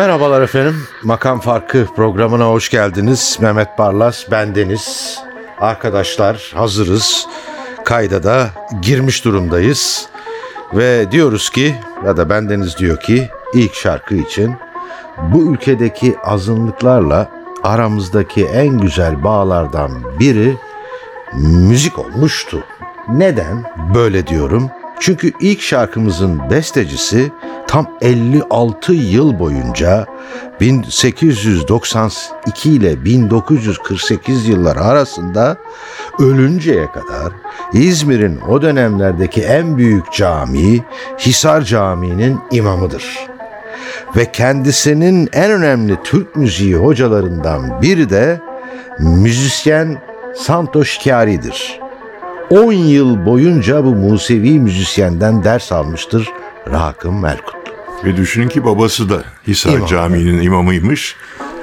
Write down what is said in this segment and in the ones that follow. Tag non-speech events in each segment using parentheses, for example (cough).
Merhabalar efendim. Makam Farkı programına hoş geldiniz. Mehmet Barlas, bendeniz. Arkadaşlar hazırız. Kayda da girmiş durumdayız. Ve diyoruz ki ya da bendeniz diyor ki ilk şarkı için bu ülkedeki azınlıklarla aramızdaki en güzel bağlardan biri müzik olmuştu. Neden böyle diyorum? Çünkü ilk şarkımızın bestecisi tam 56 yıl boyunca 1892 ile 1948 yılları arasında ölünceye kadar İzmir'in o dönemlerdeki en büyük camii Hisar Camii'nin imamıdır. Ve kendisinin en önemli Türk müziği hocalarından biri de müzisyen Santoş Kâri'dir. 10 yıl boyunca bu Musevi müzisyenden ders almıştır Rakım Merkut. Ve düşünün ki babası da Hisar İmam. Camii'nin imamıymış.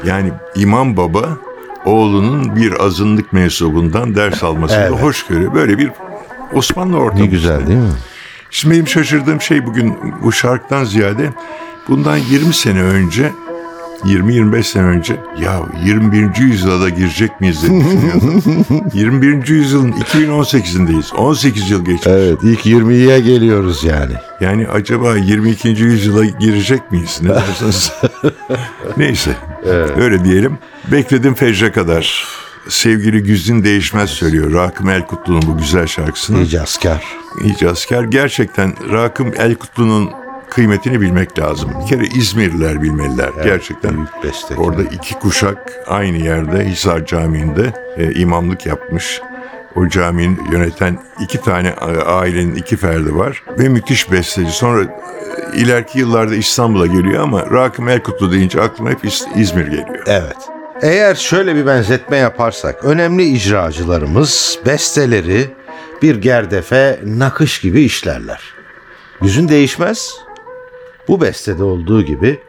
Yani imam baba oğlunun bir azınlık mensubundan ders almasını Evet. hoş görüyor. Böyle bir Osmanlı ortamı. Ne güzel değil mi? Şimdi benim şaşırdığım şey bugün bu şarkıdan ziyade bundan 20 sene önce 20-25 sene önce ya 21. yüzyıla da girecek miyiz diye düşünüyordum. (laughs) 21. yüzyılın 2018'indeyiz. 18 yıl geçmiş. Evet ilk 20'ye geliyoruz yani. Yani acaba 22. yüzyıla girecek miyiz? Ne (laughs) dersiniz? Neyse. Öyle diyelim. Bekledim fecre kadar. Sevgili Güzin Değişmez söylüyor. Rakım Elkutlu'nun bu güzel şarkısını. İcaskar. İyice asker. Gerçekten Rakım Elkutlu'nun kıymetini bilmek lazım. Bir kere İzmirliler bilmeliler. Gerçekten. büyük bestekar. Orada iki kuşak aynı yerde Hisar Camii'nde e, imamlık yapmış. O caminin yöneten iki tane a- ailenin iki ferdi var ve müthiş besteci. Sonra e, ileriki yıllarda İstanbul'a geliyor ama Rakım Elkutlu deyince aklıma hep İz- İzmir geliyor. Evet. Eğer şöyle bir benzetme yaparsak önemli icracılarımız besteleri bir gerdefe nakış gibi işlerler. Yüzün değişmez. Bu bestede olduğu gibi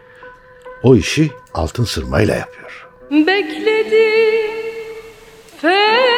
o işi altın sırmayla yapıyor. Bekledim fecre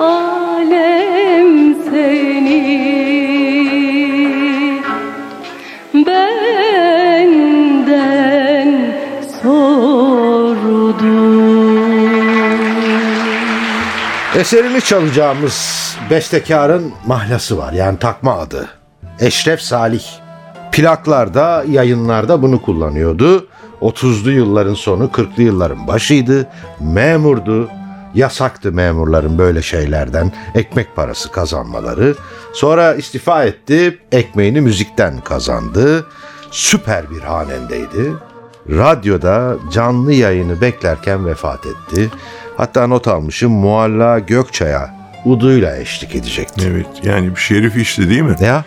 Alem seni Benden sordu Eserini çalacağımız bestekarın mahlası var yani takma adı. Eşref Salih. Plaklarda, yayınlarda bunu kullanıyordu. 30'lu yılların sonu, 40'lı yılların başıydı. Memurdu. Yasaktı memurların böyle şeylerden ekmek parası kazanmaları. Sonra istifa etti, ekmeğini müzikten kazandı. Süper bir hanendeydi. Radyoda canlı yayını beklerken vefat etti. Hatta not almışım Mualla Gökçay'a uduyla eşlik edecekti. Evet yani bir şerif işti değil mi? Ya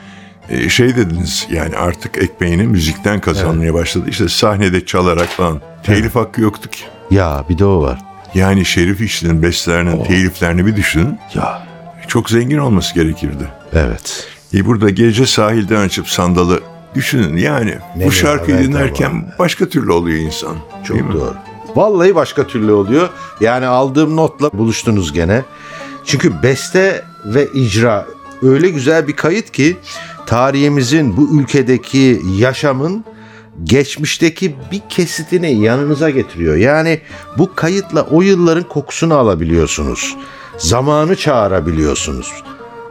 Ee, şey dediniz yani artık ekmeğini müzikten kazanmaya başladı. İşte sahnede çalarak falan. Telif hakkı yoktu ki. ya bir de o var. Yani Şerif İşli'nin bestelerinin teliflerini bir düşünün. Ya Çok zengin olması gerekirdi. evet. E burada gece sahilden açıp sandalı düşünün yani. Ne bu şarkıyı dinlerken ama. başka türlü oluyor insan. değil Çok mi? doğru. Vallahi başka türlü oluyor. Yani aldığım notla buluştunuz gene. Çünkü beste ve icra öyle güzel bir kayıt ki tarihimizin bu ülkedeki yaşamın geçmişteki bir kesitini yanınıza getiriyor. Yani bu kayıtla o yılların kokusunu alabiliyorsunuz. Zamanı çağırabiliyorsunuz.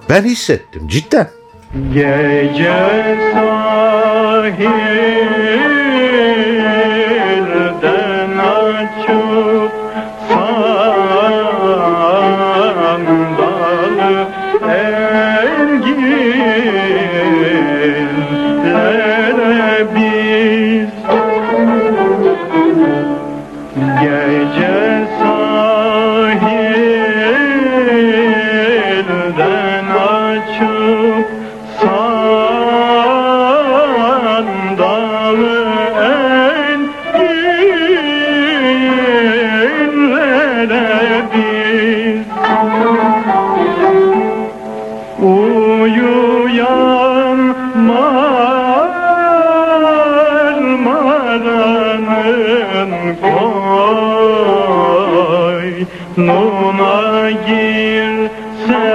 Ben hissettim cidden. Gece sahilden koynuna girsek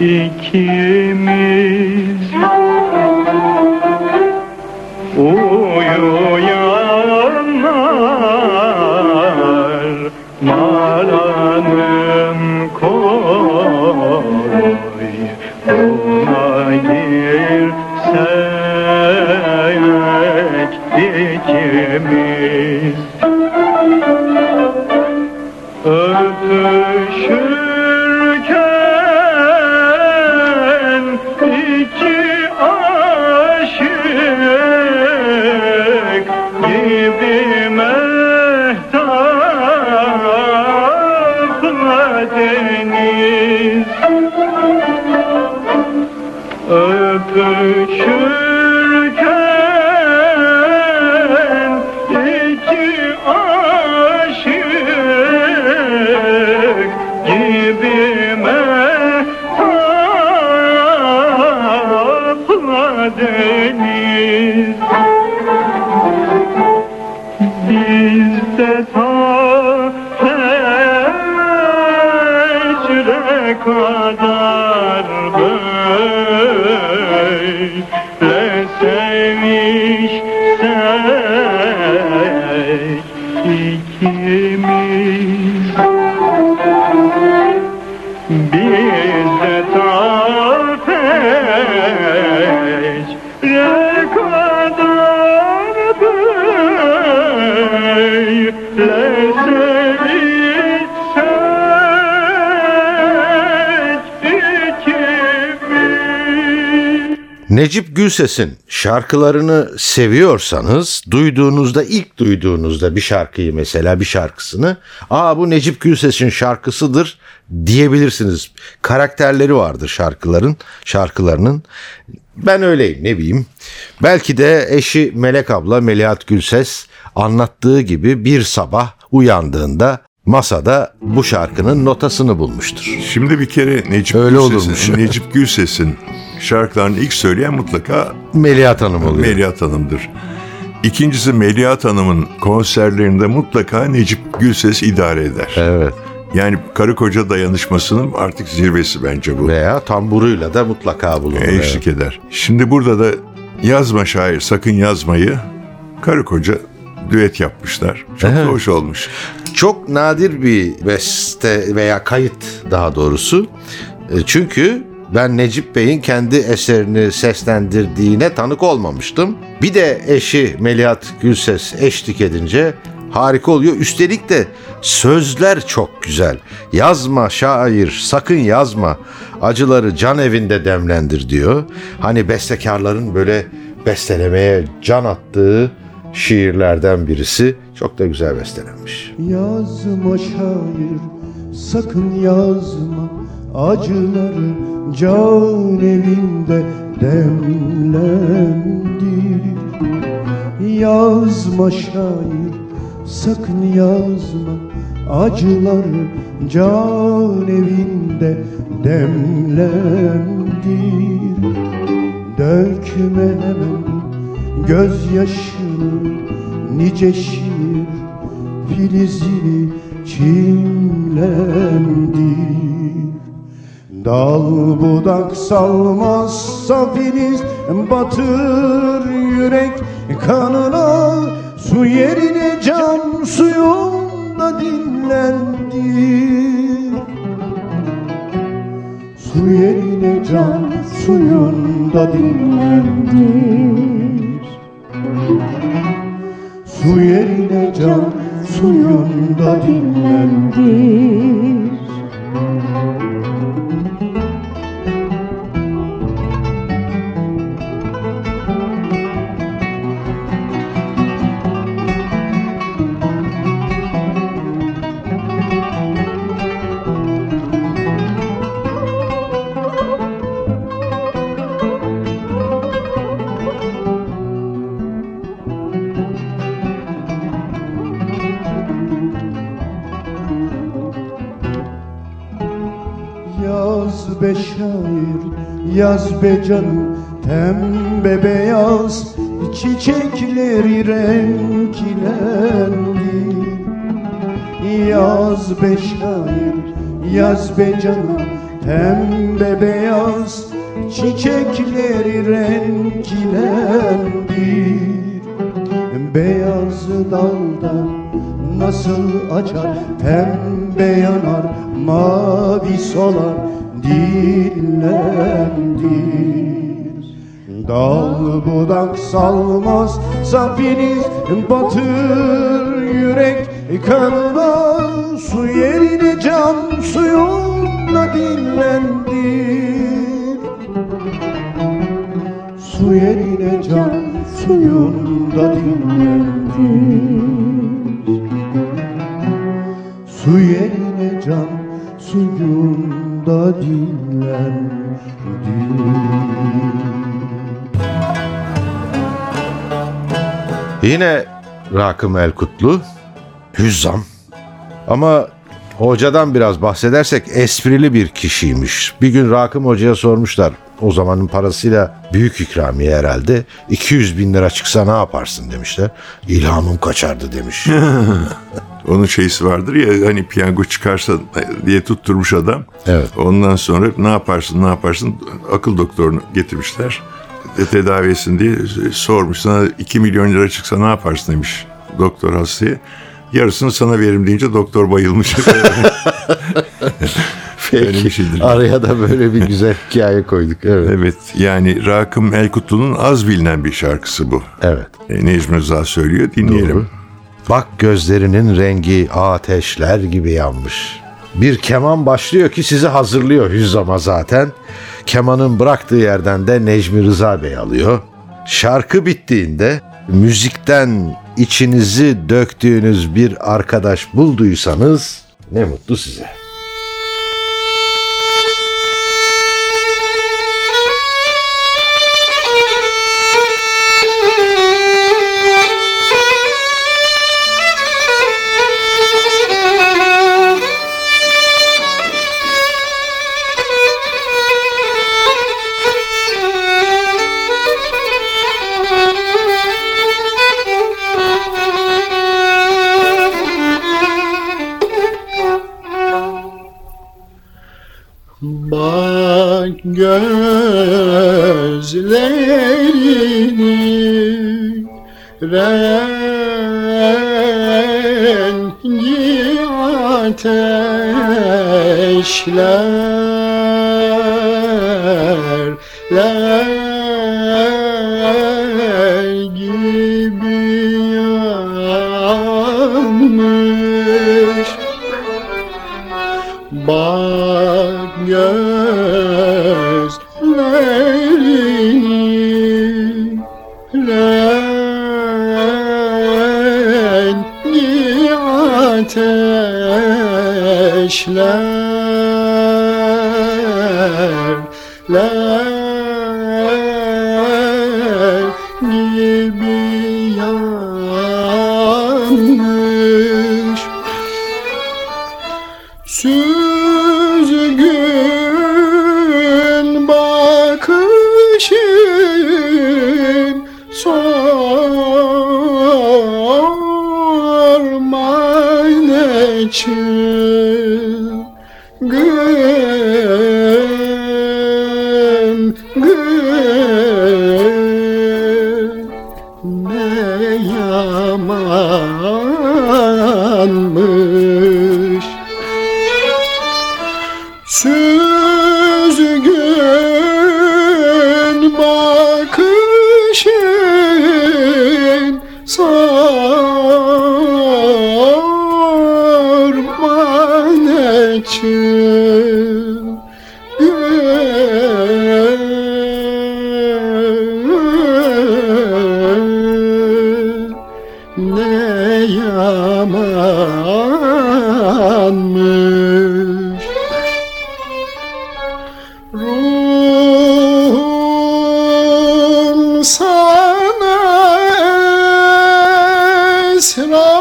ikimiz. Uyuyanlar ikimiz Öpüşürken iki aşık gibi mehtapla deniz. Öpüşürken Necip Gülses'in şarkılarını seviyorsanız duyduğunuzda ilk duyduğunuzda bir şarkıyı mesela bir şarkısını aa bu Necip Gülses'in şarkısıdır diyebilirsiniz. Karakterleri vardır şarkıların şarkılarının. Ben öyleyim ne bileyim. Belki de eşi Melek abla Melihat Gülses anlattığı gibi bir sabah uyandığında masada bu şarkının notasını bulmuştur. Şimdi bir kere Necip Öyle Gülses'in, olurmuş. Necip Gülses'in şarkılarını ilk söyleyen mutlaka Melihat Hanım oluyor. Melihat Hanım'dır. İkincisi Melihat Hanım'ın konserlerinde mutlaka Necip Gülses idare eder. Evet. Yani karı koca dayanışmasının artık zirvesi bence bu. Veya tamburuyla da mutlaka bulunur. Eşlik eder. Şimdi burada da yazma şair sakın yazmayı karı koca düet yapmışlar. Çok da Evet. hoş olmuş. Çok nadir bir beste veya kayıt daha doğrusu. E, Çünkü ben Necip Bey'in kendi eserini seslendirdiğine tanık olmamıştım. Bir de eşi Melihat Gülses eşlik edince harika oluyor. Üstelik de sözler çok güzel. Yazma şair, sakın yazma. Acıları can evinde demlendir diyor. Hani bestekarların böyle bestelemeye can attığı şiirlerden birisi. Çok da güzel bestelenmiş. Yazma şair sakın yazma Acıları can evinde demlendir Yazma şair sakın yazma. Acıları can evinde demlendir Dökme hemen gözyaşını nice şiir filizini çimlendir Dal budak salmazsa filiz batır yürek kanına. Su yerine can suyunda dinlendir. Su yerine can suyunda dinlendir. Su yerine can suyunda dinlendir Yaz be şair, yaz be canım Pembe beyaz çiçekleri renklendi. Yaz be şair, yaz be canım Pembe beyaz çiçekleri renklendi. Beyaz dalda nasıl açar Pembe yanar mavi solar dillendir. Dal budak salmaz sapiniz batır yürek. Kanına Su yerine can suyunda dinlendir Su yerine can suyunda dinlendir Su yerine can suyunda dinlendir Yine Rakım Elkutlu, Hüzzam. Ama hocadan biraz bahsedersek esprili bir kişiymiş. Bir gün Rakım Hoca'ya sormuşlar. O zamanın parasıyla büyük ikramiye herhalde. 200 bin lira çıksa ne yaparsın demişler. İlhamım kaçardı demiş. (laughs) Onun şeysi vardır ya hani piyango çıkarsa diye tutturmuş adam. Evet. Ondan sonra ne yaparsın ne yaparsın akıl doktorunu getirmişler. E, Tedavisin diye sormuş sana 2 milyon lira çıksa ne yaparsın demiş doktor hastaya. Yarısını sana verim deyince doktor bayılmış. (laughs) Peki. Şeydir. Araya da böyle bir güzel hikaye koyduk. Evet. evet. Yani Rakım Elkutlu'nun az bilinen bir şarkısı bu. Evet. E, Necmi Rıza söylüyor. Dinleyelim. Doğru. Bak gözlerinin rengi ateşler gibi yanmış. Bir keman başlıyor ki sizi hazırlıyor Hüzzam'a zaten. Kemanın bıraktığı yerden de Necmi Rıza Bey alıyor. Şarkı bittiğinde müzikten içinizi döktüğünüz bir arkadaş bulduysanız ne mutlu size.'' Yeah. sana esrar.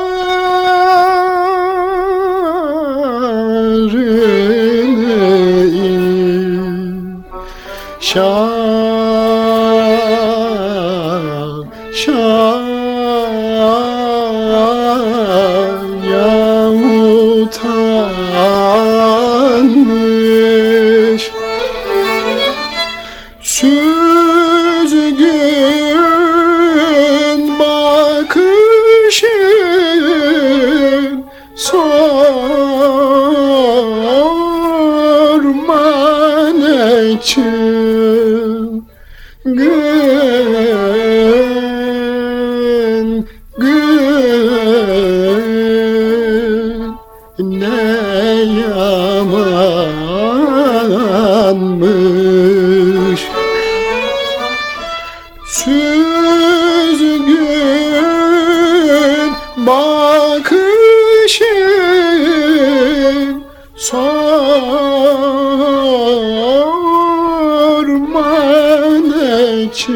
melekim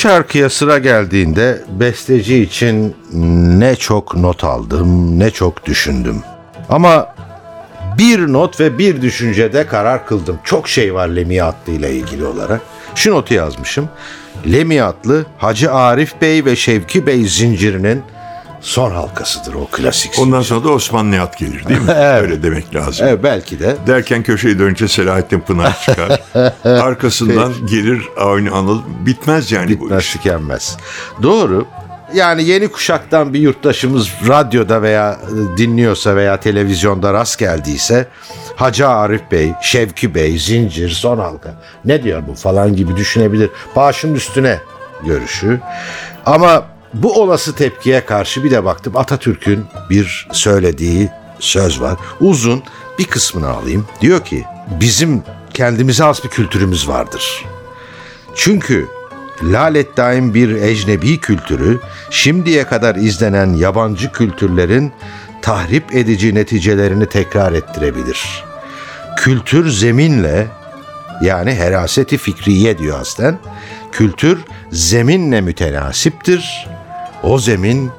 şarkıya sıra geldiğinde besteci için ne çok not aldım ne çok düşündüm. Ama bir not ve bir düşüncede karar kıldım. Çok şey var Lemiyatlı ile ilgili olarak. Şu notu yazmışım. Lemiyatlı Hacı Arif Bey ve Şevki Bey zincirinin son halkasıdır o klasik. Ondan sonra da Osman Nihat gelir değil mi? (laughs) Evet. Öyle demek lazım. Evet, belki de. Derken köşeyi dönünce Selahattin Pınar çıkar. (laughs) Arkasından gelir Avni Anıl. Bitmez yani bu Bitmez iş. tükenmez. Doğru. Yani yeni kuşaktan bir yurttaşımız radyoda veya e, dinliyorsa veya televizyonda rast geldiyse Hacı Arif Bey, Şevki Bey, Zincir, Son Halka ne diyor bu falan gibi düşünebilir. Başım üstüne görüşü. Ama bu olası tepkiye karşı bir de baktım Atatürk'ün bir söylediği söz var. Uzun bir kısmını alayım. Diyor ki bizim kendimize has bir kültürümüz vardır. Çünkü lalet daim bir ecnebi kültürü şimdiye kadar izlenen yabancı kültürlerin tahrip edici neticelerini tekrar ettirebilir. Kültür zeminle yani heraseti fikriye diyor aslen. Kültür zeminle mütenasiptir. O zemin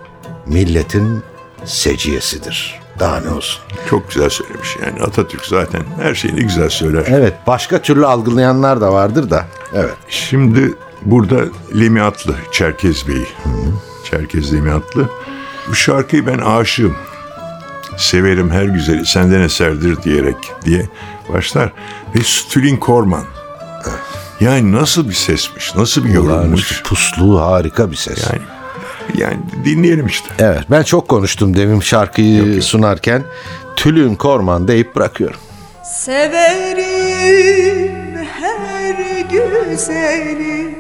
milletin seciyesidir. Daha ne olsun? Çok güzel söylemiş yani. Atatürk zaten her şeyini güzel söyler. Evet başka türlü algılayanlar da vardır da. Evet. Şimdi burada Lemiatlı, Çerkez Bey. Çerkez Lemiatlı. Bu şarkıyı ben aşığım. Severim her güzeli senden eserdir diyerek diye başlar. Ve Stülin Korman. Yani nasıl bir sesmiş, nasıl bir yorulmuş. Puslu harika bir ses. Yani yani dinleyelim işte. Evet ben çok konuştum demin şarkıyı sunarken. Tülün Korman deyip bırakıyorum. Severim her güzeli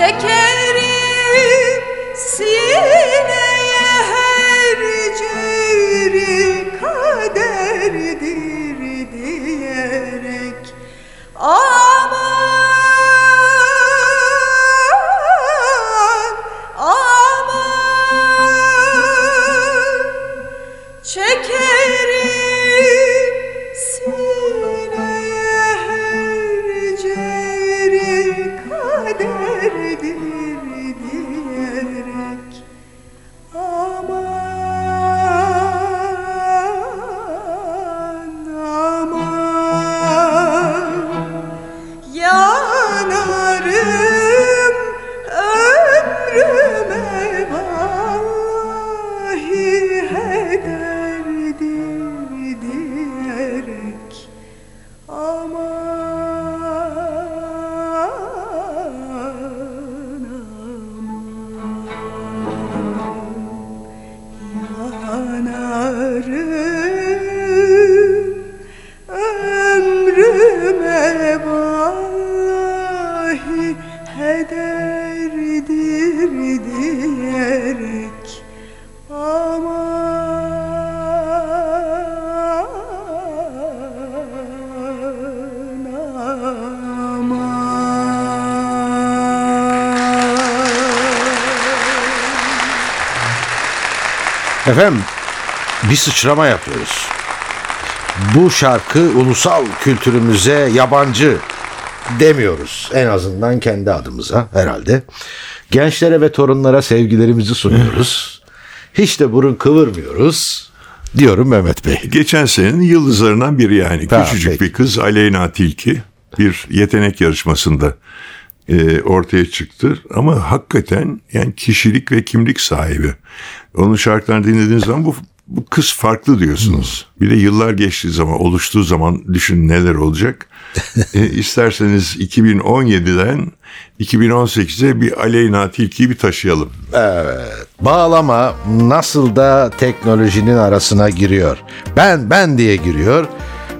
şeker Efendim bir sıçrama yapıyoruz. Bu şarkı ulusal kültürümüze yabancı demiyoruz. En azından kendi adımıza herhalde. Gençlere ve torunlara sevgilerimizi sunuyoruz. Hiç de burun kıvırmıyoruz diyorum Mehmet Bey. Geçen senenin yıldızlarından biri yani. Tamam, Küçücük peki. bir kız Aleyna Tilki bir yetenek yarışmasında e, ortaya çıktı. Ama hakikaten yani kişilik ve kimlik sahibi. Onun şarkılarını dinlediğiniz zaman bu, bu kız farklı diyorsunuz. Bir de yıllar geçtiği zaman oluştuğu zaman düşün neler olacak. (laughs) e, isterseniz 2017'den 2018'e bir Aleyna Tilki'yi bir taşıyalım. Bağlama nasıl da teknolojinin arasına giriyor. Ben ben diye giriyor.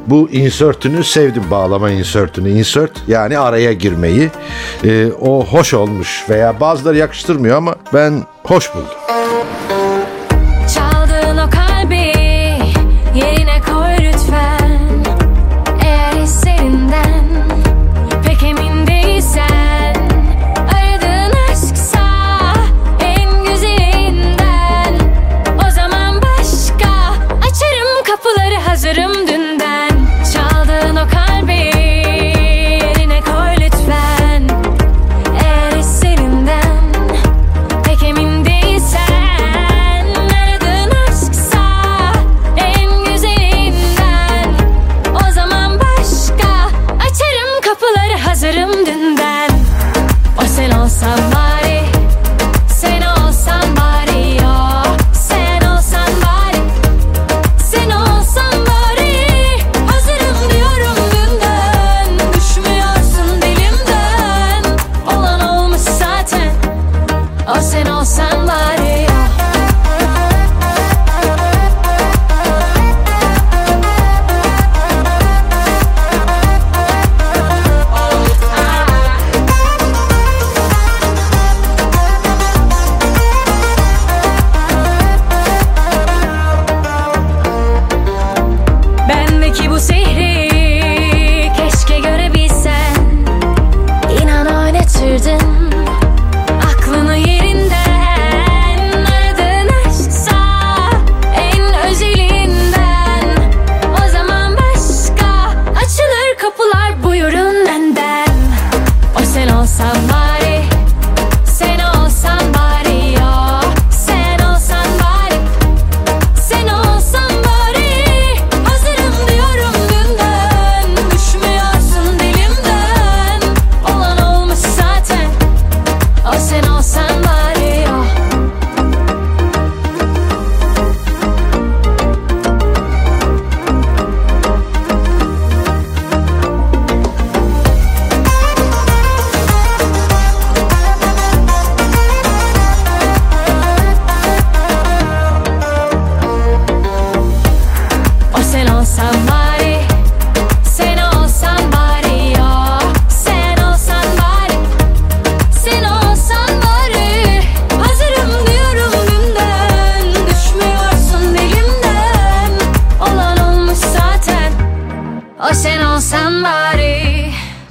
Bu insert'ünü sevdim bağlama insert'ünü. Insert yani araya girmeyi. Ee, o hoş olmuş veya bazıları yakıştırmıyor ama ben hoş buldum. osse non san somebody.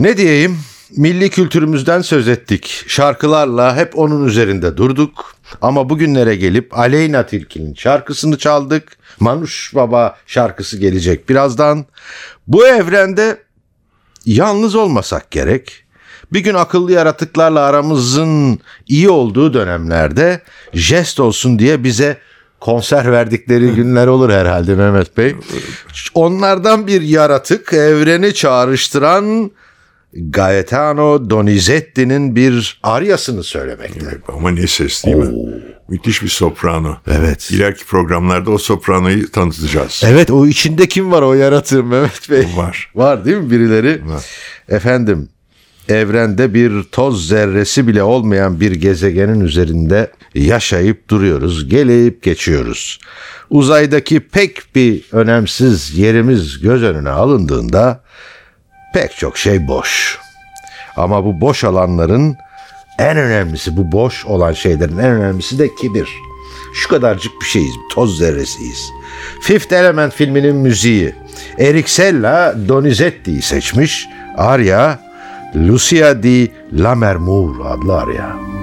Ne diyeyim? Milli kültürümüzden söz ettik. Şarkılarla hep onun üzerinde durduk. Ama bugünlere gelip Aleyna Tilki'nin şarkısını çaldık. Manuş Baba şarkısı gelecek birazdan. Bu evrende yalnız olmasak gerek. Bir gün akıllı yaratıklarla aramızın iyi olduğu dönemlerde jest olsun diye bize konser verdikleri (laughs) günler olur herhalde Mehmet Bey. Onlardan bir yaratık evreni çağrıştıran Gaetano Donizetti'nin bir aryasını söylemekte. Ama ne ses değil mi? Müthiş bir soprano. Evet. İleriki programlarda o sopranoyu tanıtacağız. Evet o içinde kim var o yaratığın Mehmet Bey? Var. (laughs) Var değil mi birileri? Var. Efendim evrende bir toz zerresi bile olmayan bir gezegenin üzerinde yaşayıp duruyoruz. Gelip geçiyoruz. Uzaydaki pek bir önemsiz yerimiz göz önüne alındığında pek çok şey boş. Ama bu boş alanların en önemlisi bu boş olan şeylerin en önemlisi de kibir. Şu kadarcık bir şeyiz, toz zerresiyiz. Fifth Element filminin müziği. Eric Sella Donizetti'yi seçmiş. Arya, Lucia di Lammermoor adlı Arya.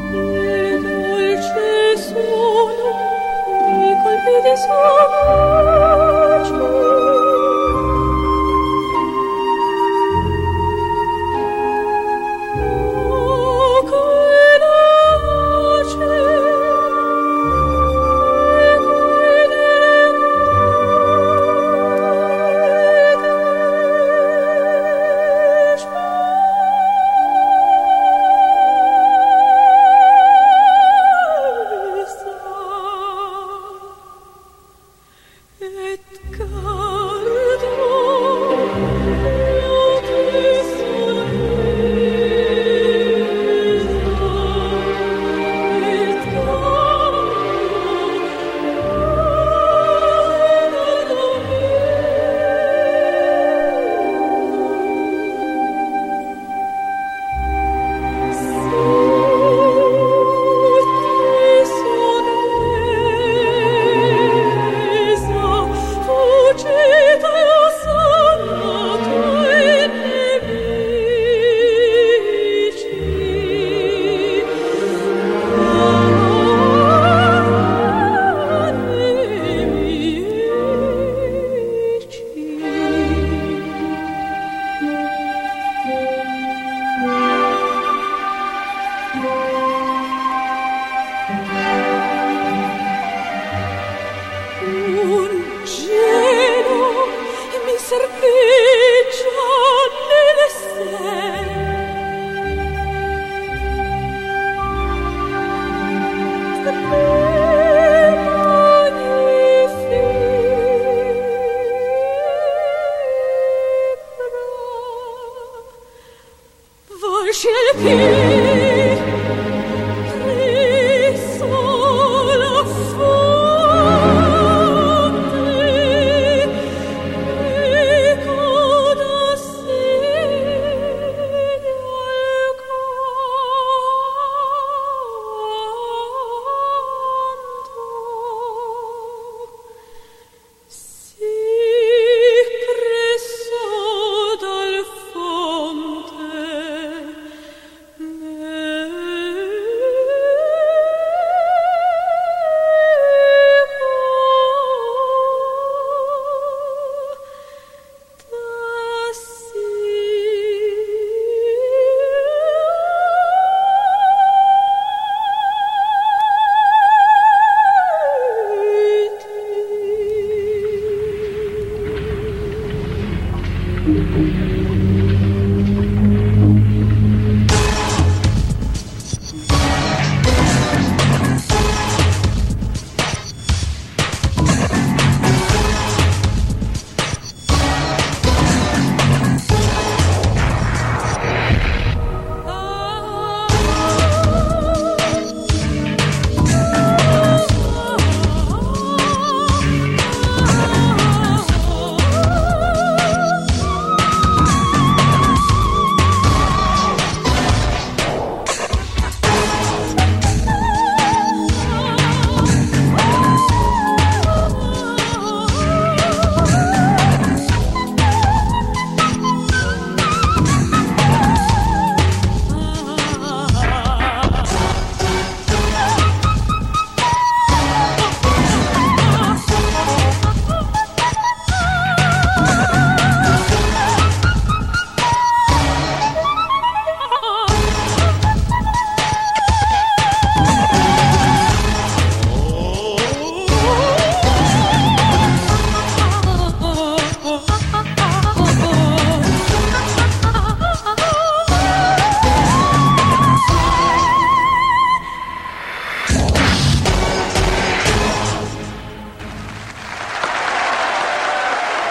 天 (laughs)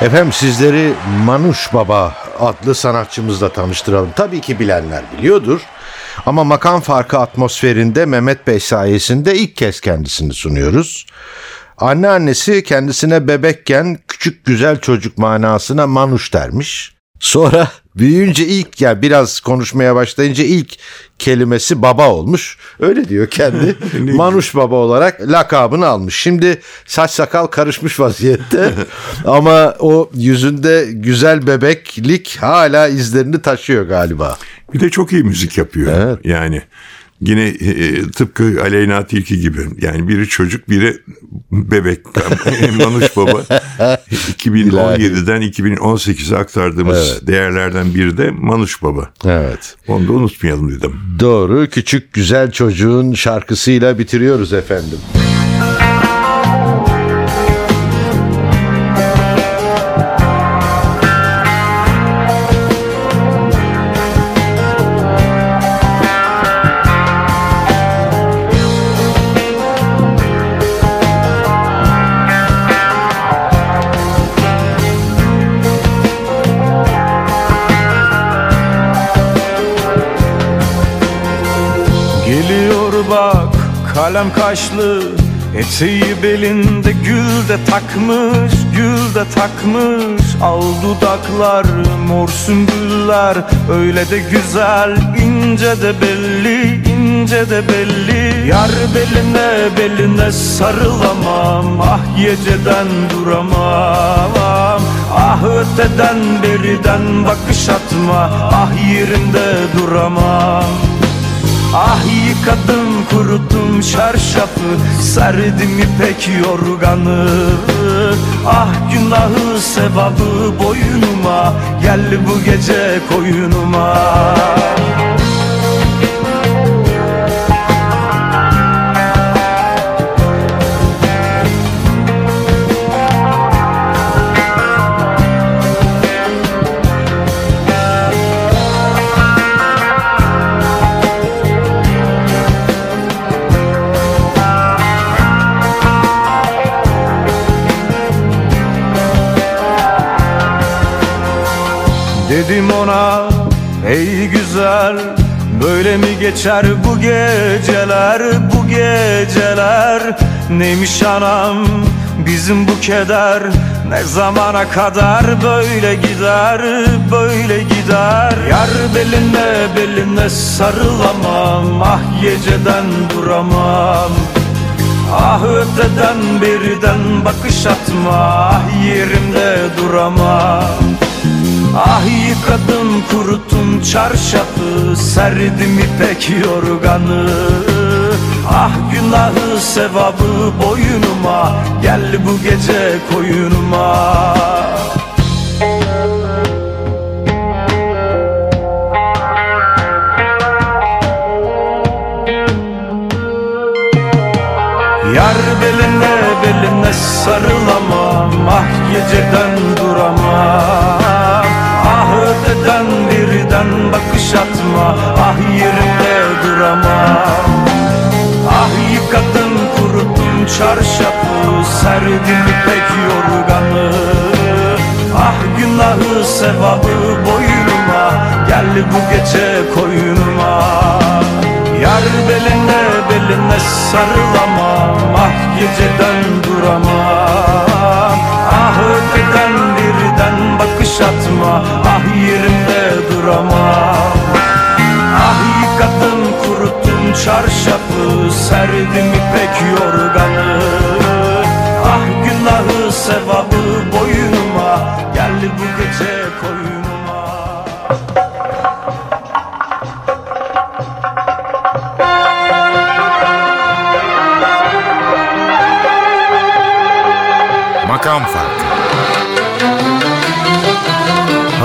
Efendim sizleri Manuş Baba adlı sanatçımızla tanıştıralım. Tabii ki bilenler biliyordur. Ama makam farkı atmosferinde Mehmet Bey sayesinde ilk kez kendisini sunuyoruz. Anneannesi kendisine bebekken küçük güzel çocuk manasına Manuş dermiş. Sonra büyüyünce ilk ya biraz konuşmaya başlayınca ilk kelimesi baba olmuş. Öyle diyor kendi. (laughs) Manuş baba olarak lakabını almış. Şimdi saç sakal karışmış vaziyette. (laughs) Ama o yüzünde güzel bebeklik hala izlerini taşıyor galiba. Bir de çok iyi müzik yapıyor. Evet. Yani yine e, tıpkı Aleyna Tilki gibi. Yani biri çocuk biri bebek. (laughs) Manuş Baba (laughs) 2017'den 2018'e aktardığımız değerlerden biri de Manuş Baba. Evet. Onu da unutmayalım dedim. Doğru. Küçük güzel çocuğun şarkısıyla bitiriyoruz efendim. Kalem kaşlı Eteği belinde gül de takmış Gül de takmış. Al dudaklar mor sümbüller Öyle de güzel ince de belli ince de belli. Yar beline beline sarılamam Ah geceden duramam. Ah öteden beriden bakış atma Ah yerimde duramam Ah yıkadım kuruttum çarşafı Serdim ipek yorganı. Ah günahı sevabı boynuma Gel bu gece koyunuma Dedim ona ey güzel Böyle mi geçer bu geceler bu geceler? Neymiş anam bizim bu keder Ne zamana kadar böyle gider böyle gider? Yar beline beline sarılamam Ah geceden duramam. Ah öteden birden bakış atma Ah yerimde duramam Ah yıkadım kurutun çarşafı Serdim ipek yorganı. Ah günahı sevabı boynuma Gel bu gece koyunuma. Yar beline beline sarılamam Ah geceden duramam bakış atma Ah yerimde duramam Ah yıkadım kuruttum çarşafı Serdim ipek yorganı. Ah günahı sevabı boynuma. Gel bu gece koyunuma Yar beline beline sarılamam Ah geceden duramam Ah öteden birden bakış atma. Ah yerimde duramam Ah yıkadım kuruttum çarşafı Serdim ipek yorganı. Ah günahı sevabı boynuma Gel bu gece koyunuma Makam Farkı